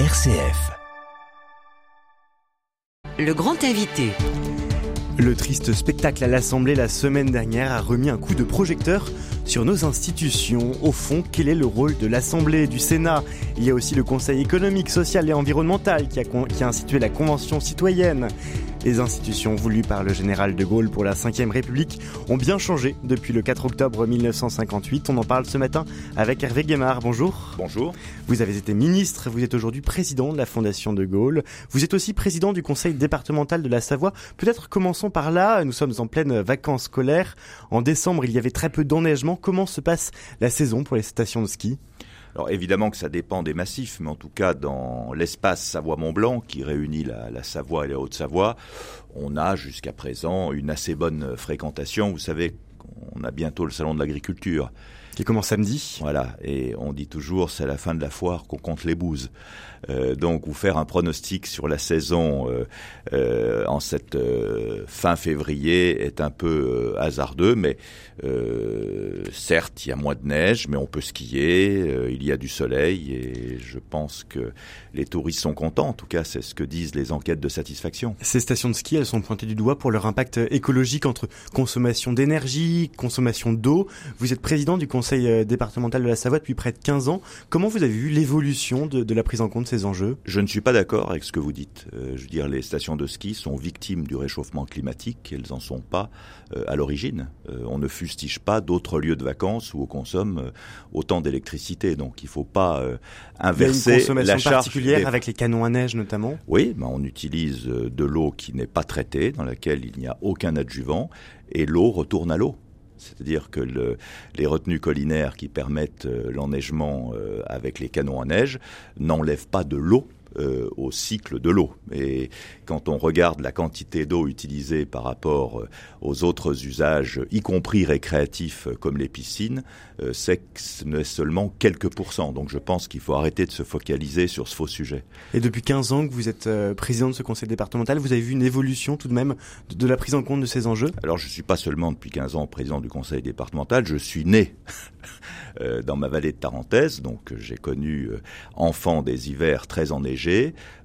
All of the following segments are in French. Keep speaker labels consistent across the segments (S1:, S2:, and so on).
S1: RCF.
S2: Le grand invité.
S3: Le triste spectacle à l'Assemblée la semaine dernière a remis un coup de projecteur sur nos institutions. Au fond, quel est le rôle de l'Assemblée, du Sénat? Il y a aussi le Conseil économique, social et environnemental qui a, qui a institué la Convention citoyenne. Les institutions voulues par le général de Gaulle pour la Ve République ont bien changé depuis le 4 octobre 1958. On en parle ce matin avec Hervé Guémard. Bonjour.
S4: Bonjour.
S3: Vous avez été ministre, vous êtes aujourd'hui président de la Fondation de Gaulle. Vous êtes aussi président du Conseil départemental de la Savoie. Peut-être commençons par là. Nous sommes en pleine vacances scolaires. En décembre, il y avait très peu d'enneigement. Comment se passe la saison pour les stations de ski?
S4: Alors évidemment que ça dépend des massifs, mais en tout cas dans l'espace Savoie-Mont-Blanc qui réunit la, Savoie et la Haute-Savoie, on a jusqu'à présent une assez bonne fréquentation. Vous savez, on a bientôt le salon de l'agriculture.
S3: Qui commence samedi.
S4: Voilà, et on dit toujours c'est à la fin de la foire qu'on compte les bouses. Euh, donc vous faire un pronostic sur la saison euh, euh, en cette fin février est un peu hasardeux, mais certes il y a moins de neige, mais on peut skier, il y a du soleil et je pense que les touristes sont contents. En tout cas, c'est ce que disent les enquêtes de satisfaction.
S3: Ces stations de ski, elles sont pointées du doigt pour leur impact écologique entre consommation d'énergie, consommation d'eau. Vous êt président du conseil départemental de la Savoie depuis près de 15 ans. Comment vous avez vu l'évolution de, de la prise en compte enjeux?
S4: Je ne suis pas d'accord avec ce que vous dites. Euh, je veux dire, les stations de ski sont victimes du réchauffement climatique. Elles n'en sont pas euh, à l'origine. Euh, on ne fustige pas d'autres lieux de vacances où on consomme autant d'électricité. Donc il ne faut pas inverser
S3: Il y a une consommation
S4: la charge.
S3: particulière avec les canons à neige notamment
S4: Oui, ben on utilise de l'eau qui n'est pas traitée, dans laquelle il n'y a aucun adjuvant, et l'eau retourne à l'eau. C'est-à-dire que le, les retenues collinaires qui permettent euh, l'enneigement euh, avec les canons à neige n'enlèvent pas de l'eau euh, au cycle de l'eau. Et quand on regarde la quantité d'eau utilisée par rapport euh, aux autres usages, y compris récréatifs euh, comme les piscines, c'est que ce n'est seulement quelques pourcents. Donc je pense qu'il faut arrêter de se focaliser sur ce faux sujet.
S3: Et depuis 15 ans que vous êtes président de ce conseil départemental, vous avez vu une évolution tout de même de la prise en compte de ces enjeux?
S4: Alors je ne suis pas seulement depuis 15 ans président du conseil départemental, je suis né dans ma vallée de Tarentaise, donc j'ai connu enfant des hivers très enneigés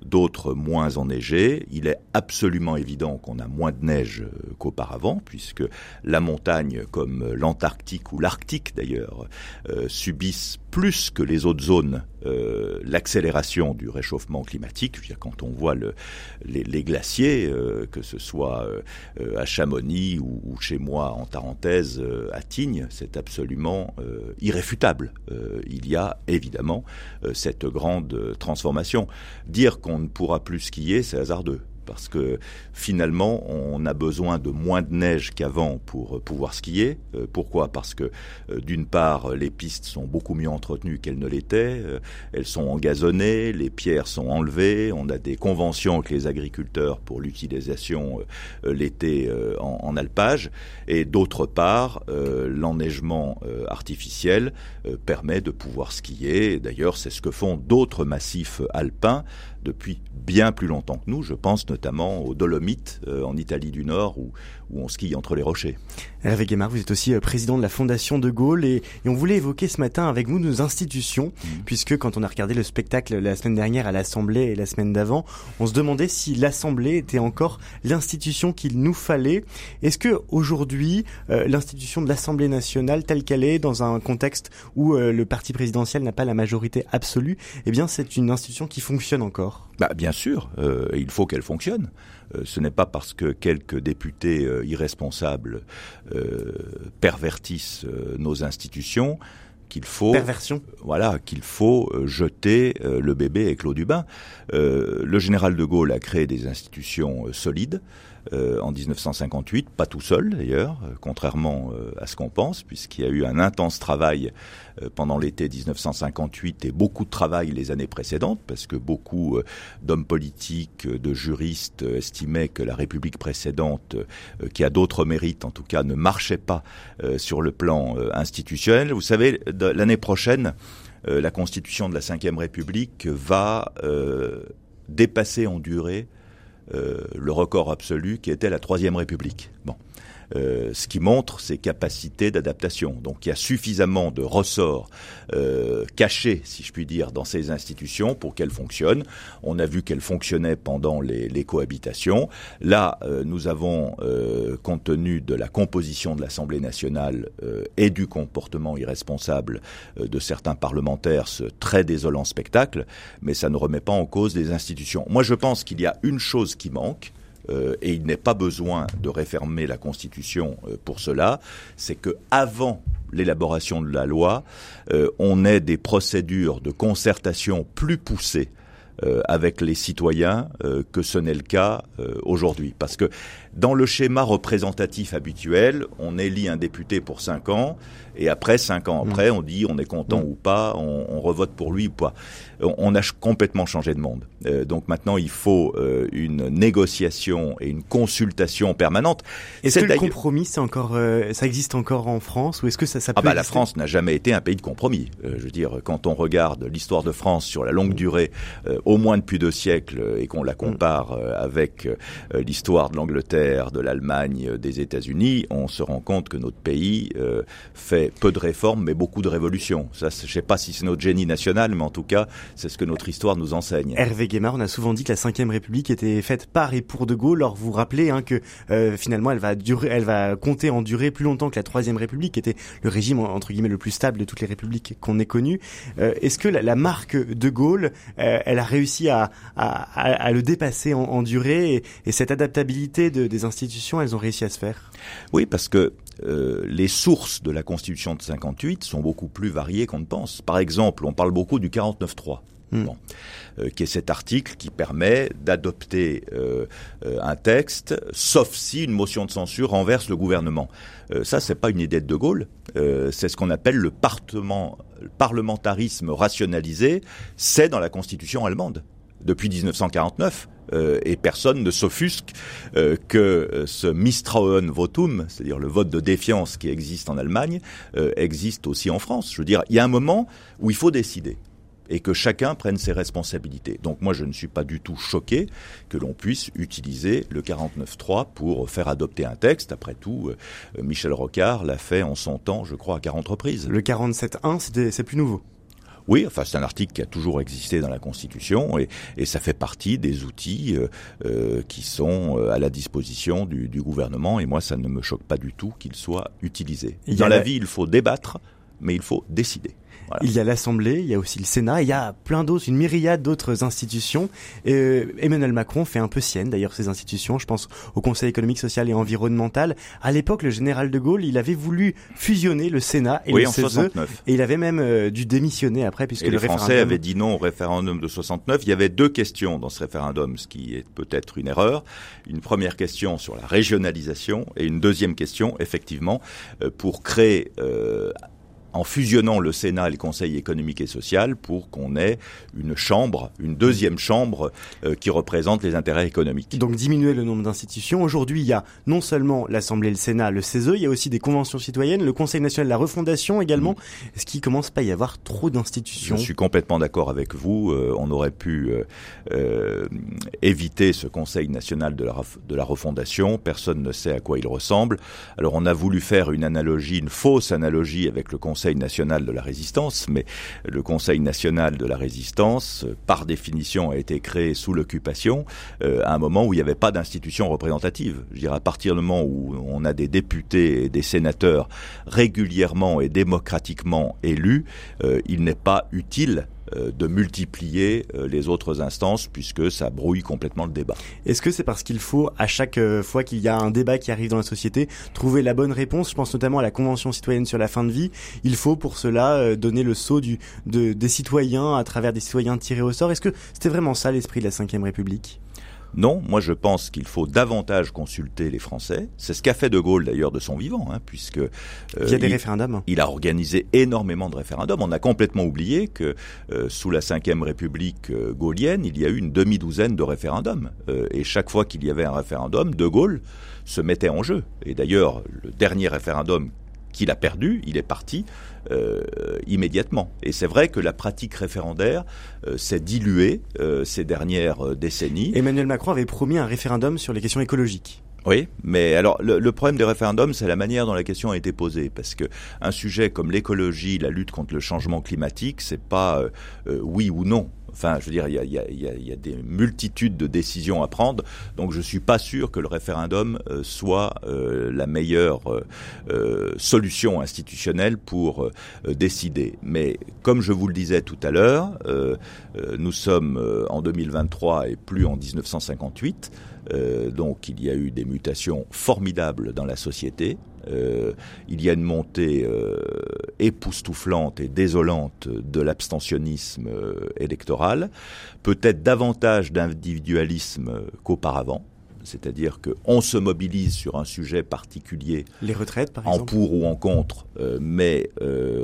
S4: d'autres moins enneigés. Il est absolument évident qu'on a moins de neige euh, qu'auparavant, puisque la montagne, comme l'Antarctique ou l'Arctique d'ailleurs, euh, subissent plus que les autres zones euh, l'accélération du réchauffement climatique. Quand on voit le, les, glaciers, que ce soit à Chamonix ou, chez moi en Tarentaise, à Tignes, c'est absolument irréfutable. il y a évidemment cette grande transformation. Dire qu'on ne pourra plus skier, c'est hasardeux parce que finalement, on a besoin de moins de neige qu'avant pour euh, pouvoir skier. Euh, pourquoi? Parce que euh, d'une part, les pistes sont beaucoup mieux entretenues qu'elles ne l'étaient, elles sont engazonnées, les pierres sont enlevées, on a des conventions avec les agriculteurs pour l'utilisation l'été en, alpage, et d'autre part, l'enneigement artificiel permet de pouvoir skier. D'ailleurs, c'est ce que font d'autres massifs alpins depuis bien plus longtemps que nous. Je pense notamment aux Dolomites euh, en Italie du Nord où, où on skie entre les rochers.
S3: Hervé Guémard, vous êtes aussi euh, président de la Fondation de Gaulle et, et on voulait évoquer ce matin avec vous nos institutions, mmh. puisque quand on a regardé le spectacle la semaine dernière à l'Assemblée et la semaine d'avant, on se demandait si l'Assemblée était encore l'institution qu'il nous fallait. Est-ce que aujourd'hui, euh, l'institution de l'Assemblée nationale telle qu'elle est, dans un contexte où le parti présidentiel n'a pas la majorité absolue, eh bien c'est une institution qui fonctionne encore?
S4: Bah, Bien sûr, euh, il faut qu'elle fonctionne. Euh, ce n'est pas parce que quelques députés euh, irresponsables pervertissent nos institutions qu'il faut
S3: perversion.
S4: voilà qu'il faut jeter le bébé avec l'eau du bain le général de Gaulle a créé des institutions solides euh, en 1958, pas tout seul d'ailleurs, euh, contrairement euh, à ce qu'on pense, puisqu'il y a eu un intense travail pendant l'été 1958 et beaucoup de travail les années précédentes, parce que beaucoup d'hommes politiques, de juristes estimaient que la République précédente, qui a d'autres mérites en tout cas, ne marchait pas sur le plan institutionnel. Vous savez, l'année prochaine, la Constitution de la Ve République va dépasser en durée euh, le record absolu qui était la Troisième République. Bon. Euh, ce qui montre ses capacités d'adaptation. Donc il y a suffisamment de ressorts euh, cachés, si je puis dire, dans ces institutions pour qu'elles fonctionnent. On a vu qu'elles fonctionnaient pendant les, les cohabitations. Là, euh, nous avons, euh, compte tenu de la composition de l'Assemblée nationale euh, et du comportement irresponsable de certains parlementaires, ce très désolant spectacle, mais ça ne remet pas en cause des institutions. Moi, je pense qu'il y a une chose qui manque, et il n'est pas besoin de réformer la Constitution euh, pour cela, c'est que avant l'élaboration de la loi, euh, on ait des procédures de concertation plus poussées avec les citoyens que ce n'est le cas aujourd'hui. Parce que dans le schéma représentatif habituel, on élit un député pour cinq ans, et après, cinq ans après, on dit on est content ou pas, on, on, revote pour lui ou pas. On a complètement changé de monde. Euh, donc maintenant, il faut euh, une négociation et une consultation permanente.
S3: Est-ce que le compromis, c'est encore, euh, ça existe encore en France ou est-ce que ça, ça
S4: ah bah, La France n'a jamais été un pays de compromis. je veux dire, quand on regarde l'histoire de France sur la longue durée, au moins depuis deux siècles, et qu'on la compare avec l'histoire de l'Angleterre, de l'Allemagne, des États-Unis, on se rend compte que notre pays fait peu de réformes, mais beaucoup de révolutions. Ça, je sais pas si c'est notre génie national, mais en tout cas, c'est ce que notre histoire nous enseigne.
S3: Hervé Guémard, on a souvent dit que la Ve République était faite par et pour De Gaulle. Alors vous rappelez hein, que euh, finalement, elle va durer, elle va compter en durée plus longtemps que la Troisième République, qui était le régime entre guillemets le plus stable de toutes les républiques qu'on ait connues. Euh, Est-ce que la, la, marque De Gaulle, euh, elle a réussi à, à, à, le dépasser en, en durée et, et, cette adaptabilité de, des institutions, elles ont réussi à se faire
S4: Oui, parce que euh, les sources de la Constitution de 58 sont beaucoup plus variées qu'on ne pense. Par exemple, on parle beaucoup du 49.3. Mmh. Bon, euh, qui est cet article qui permet d'adopter euh, un texte, sauf si une motion de censure renverse le gouvernement. Euh, ça, c'est pas une idée de De Gaulle. c'est ce qu'on appelle le, le parlementarisme rationalisé. C'est dans la Constitution allemande depuis 1949. Euh, et personne ne s'offusque euh, que ce Misstrauen Votum, c'est-à-dire le vote de défiance qui existe en Allemagne, euh, existe aussi en France. Je veux dire, il y a un moment où il faut décider et que chacun prenne ses responsabilités. Donc moi, je ne suis pas du tout choqué que l'on puisse utiliser le 49.3 pour faire adopter un texte. Après tout, Michel Rocard l'a fait en son temps, je crois, à 40 reprises.
S3: Le 47.1, c'est plus nouveau.
S4: Oui, enfin c'est un article qui a toujours existé dans la Constitution et, et ça fait partie des outils euh, euh, qui sont euh, à la disposition du, du, gouvernement et moi ça ne me choque pas du tout qu'il soit utilisé. Dans la vie, il faut débattre, mais il faut décider.
S3: Voilà. Il y a l'Assemblée, il y a aussi le Sénat, il y a plein d'autres, une myriade d'autres institutions. Et Emmanuel Macron fait un peu sienne d'ailleurs ces institutions. Je pense au Conseil économique, social et environnemental. À l'époque, le général de Gaulle, il avait voulu fusionner le Sénat et
S4: oui,
S3: le
S4: en
S3: CESE,
S4: 69.
S3: et il avait même euh, dû démissionner après puisque
S4: et
S3: le
S4: les Français
S3: référendum...
S4: avaient dit non au référendum de 69. Il y avait deux questions dans ce référendum, ce qui est peut-être une erreur. Une première question sur la régionalisation et une deuxième question, effectivement, euh, pour créer euh, en fusionnant le Sénat et le Conseil économique et social pour qu'on ait une chambre, une deuxième chambre euh, qui représente les intérêts économiques.
S3: Donc diminuer le nombre d'institutions. Aujourd'hui, il y a non seulement l'Assemblée, le Sénat, le CESE, il y a aussi des conventions citoyennes, le Conseil national de la refondation également. Mmh. Est-ce qu'il commence pas à y avoir trop d'institutions?
S4: Je suis complètement d'accord avec vous. Euh, on aurait pu euh, éviter ce Conseil national de la, de la refondation. Personne ne sait à quoi il ressemble. Alors on a voulu faire une analogie, une fausse analogie avec le Conseil Conseil national de la résistance, mais le Conseil national de la résistance, par définition, a été créé sous l'occupation, euh, à un moment où il n'y avait pas d'institution représentative. Je dirais à partir du moment où on a des députés et des sénateurs régulièrement et démocratiquement élus, euh, il n'est pas utile de multiplier les autres instances puisque ça brouille complètement le débat.
S3: Est-ce que c'est parce qu'il faut à chaque fois qu'il y a un débat qui arrive dans la société trouver la bonne réponse? Je pense notamment à la Convention citoyenne sur la fin de vie. Il faut pour cela donner le de, des citoyens à travers des citoyens tirés au sort. Est-ce que c'était vraiment ça l'esprit de la Ve République?
S4: Non, moi je pense qu'il faut davantage consulter les Français. C'est ce qu'a fait De Gaulle d'ailleurs de son vivant, hein, puisque euh,
S3: il y a des il, référendums.
S4: Il a organisé énormément de référendums. On a complètement oublié que euh, sous la Ve République euh, gaulienne, il y a eu une demi-douzaine de référendums, et chaque fois qu'il y avait un référendum, De Gaulle se mettait en jeu. Et d'ailleurs, le dernier référendum qu'il a perdu, il est parti euh, immédiatement. Et c'est vrai que la pratique référendaire euh, s'est diluée euh, ces dernières décennies.
S3: Emmanuel Macron avait promis un référendum sur les questions écologiques.
S4: Oui, mais alors le, problème des référendums, c'est la manière dont la question a été posée, parce que un sujet comme l'écologie, la lutte contre le changement climatique, c'est pas oui ou non. Enfin, je veux dire, il y a, des multitudes de décisions à prendre, donc je suis pas sûr que le référendum euh, soit la meilleure solution institutionnelle pour décider. Mais comme je vous le disais tout à l'heure, nous sommes en 2023 et plus en 1958. Euh, donc il y a eu des mutations formidables dans la société. Euh, il y a une montée euh, époustouflante et désolante de l'abstentionnisme électoral, peut-être davantage d'individualisme qu'auparavant c'est-à-dire qu'on se mobilise sur un sujet particulier,
S3: les retraites par
S4: exemple, en pour ou en contre, mais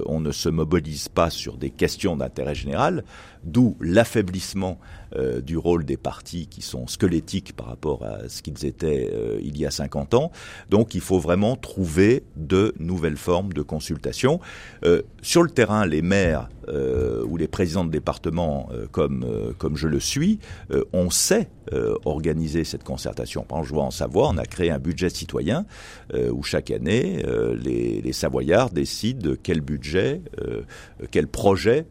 S4: on ne se mobilise pas sur des questions d'intérêt général, d'où l'affaiblissement euh, du rôle des partis qui sont squelettiques par rapport à ce qu'ils étaient euh, il y a 50 ans. Donc il faut vraiment trouver de nouvelles formes de consultation. Euh, sur le terrain, les maires ou les présidents de département, comme, comme je le suis, on sait organiser cette concertation. Je vois en Savoie, on a créé un budget citoyen où chaque année, les, les, Savoyards décident quel budget, quel projet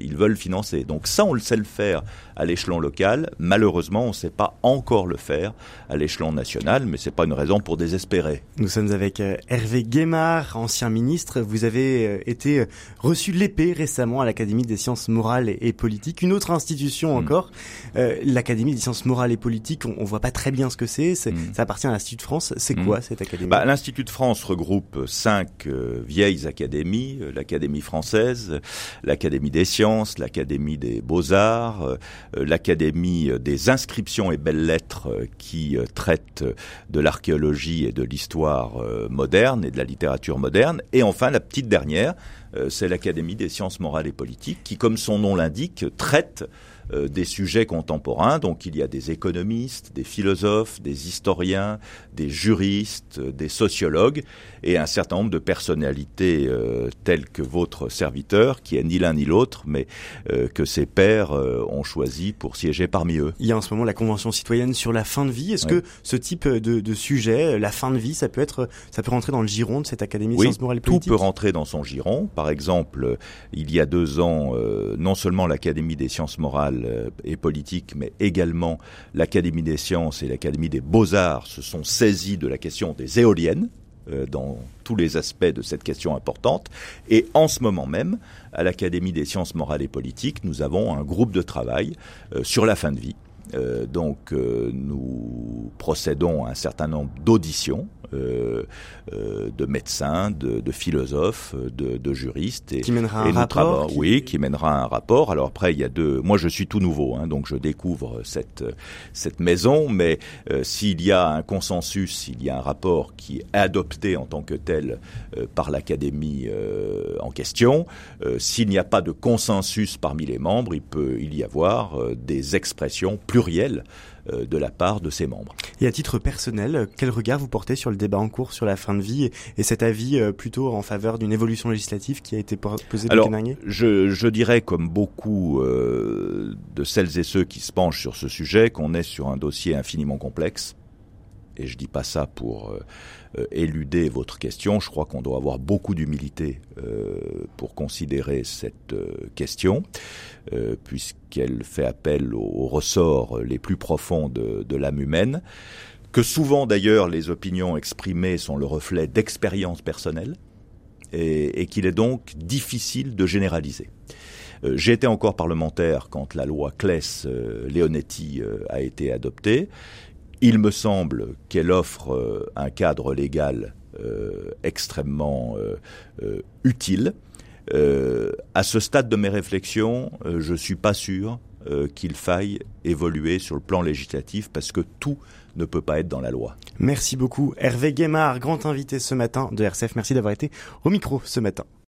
S4: ils veulent financer. Donc ça, on le sait le faire à l'échelon local. Malheureusement, on ne sait pas encore le faire à l'échelon national, mais c'est pas une raison pour désespérer.
S3: Nous sommes avec euh, Hervé Guémard, ancien ministre. Vous avez euh, été euh, reçu l'épée récemment à l'Académie des sciences morales et politiques, une autre institution hmm. encore. L'Académie des sciences morales et politiques, on, ne voit pas très bien ce que c'est. Hmm. Ça appartient à l'Institut de France. C'est quoi hmm. cette académie?
S4: Bah, L'Institut de France regroupe cinq vieilles académies l'Académie française, l'Académie des sciences, l'Académie des beaux-arts, euh, l'Académie des inscriptions et belles lettres euh, qui euh, traite de l'archéologie et de l'histoire moderne et de la littérature moderne. Et enfin, la petite dernière, c'est l'Académie des sciences morales et politiques qui, comme son nom l'indique, traite euh, des sujets contemporains. Donc il y a des économistes, des philosophes, des historiens, des juristes, des sociologues et un certain nombre de personnalités euh, telles que votre serviteur, qui est ni l'un ni l'autre, mais euh, que ses pairs ont choisi pour siéger parmi eux.
S3: Il y a en ce moment la Convention citoyenne sur la fin de vie. Est-ce que ce type de, de, sujet, la fin de vie, ça peut être, ça peut rentrer dans le giron de cette Académie de sciences morales politiques
S4: Tout peut rentrer dans son giron. Par exemple, il y a deux ans, non seulement l'Académie des sciences morales euh, et politique, mais également l'Académie des sciences et l'Académie des beaux-arts se sont saisis de la question des éoliennes euh, dans tous les aspects de cette question importante. Et en ce moment même, à l'Académie des sciences morales et politiques, nous avons un groupe de travail euh, sur la fin de vie. Donc nous procédons à un certain nombre d'auditions euh, euh, de médecins, de, de philosophes, de, de, juristes.
S3: Et, qui mènera un rapport
S4: Oui, qui mènera un rapport. Alors après, il y a deux... Moi, je suis tout nouveau, hein, donc je découvre cette, cette maison, mais euh, s'il y a un consensus, s'il y a un rapport qui est adopté en tant que tel par l'Académie en question, s'il n'y a pas de consensus parmi les membres, il peut il y avoir des expressions euh, de la part de ses membres.
S3: Et à titre personnel, quel regard vous portez sur le débat en cours sur la fin de vie et cet avis euh, plutôt en faveur d'une évolution législative qui a été posée le dernier
S4: je, je dirais, comme beaucoup euh, de celles et ceux qui se penchent sur ce sujet, qu'on est sur un dossier infiniment complexe et je dis pas ça pour euh, euh, éluder votre question, je crois qu'on doit avoir beaucoup d'humilité euh, pour considérer cette question, puisqu'elle fait appel aux, ressorts les plus profonds de, l'âme humaine, que souvent d'ailleurs les opinions exprimées sont le reflet d'expériences personnelles, et, qu'il est donc difficile de généraliser. Été encore parlementaire quand la loi Claes-Leonetti a été adoptée. Il me semble qu'elle offre euh, un cadre légal euh, extrêmement euh, utile. à ce stade de mes réflexions, je ne suis pas sûr qu'il faille évoluer sur le plan législatif parce que tout ne peut pas être dans la loi.
S3: Merci beaucoup. Hervé Guémard, grand invité ce matin de RCF. Merci d'avoir été au micro ce matin.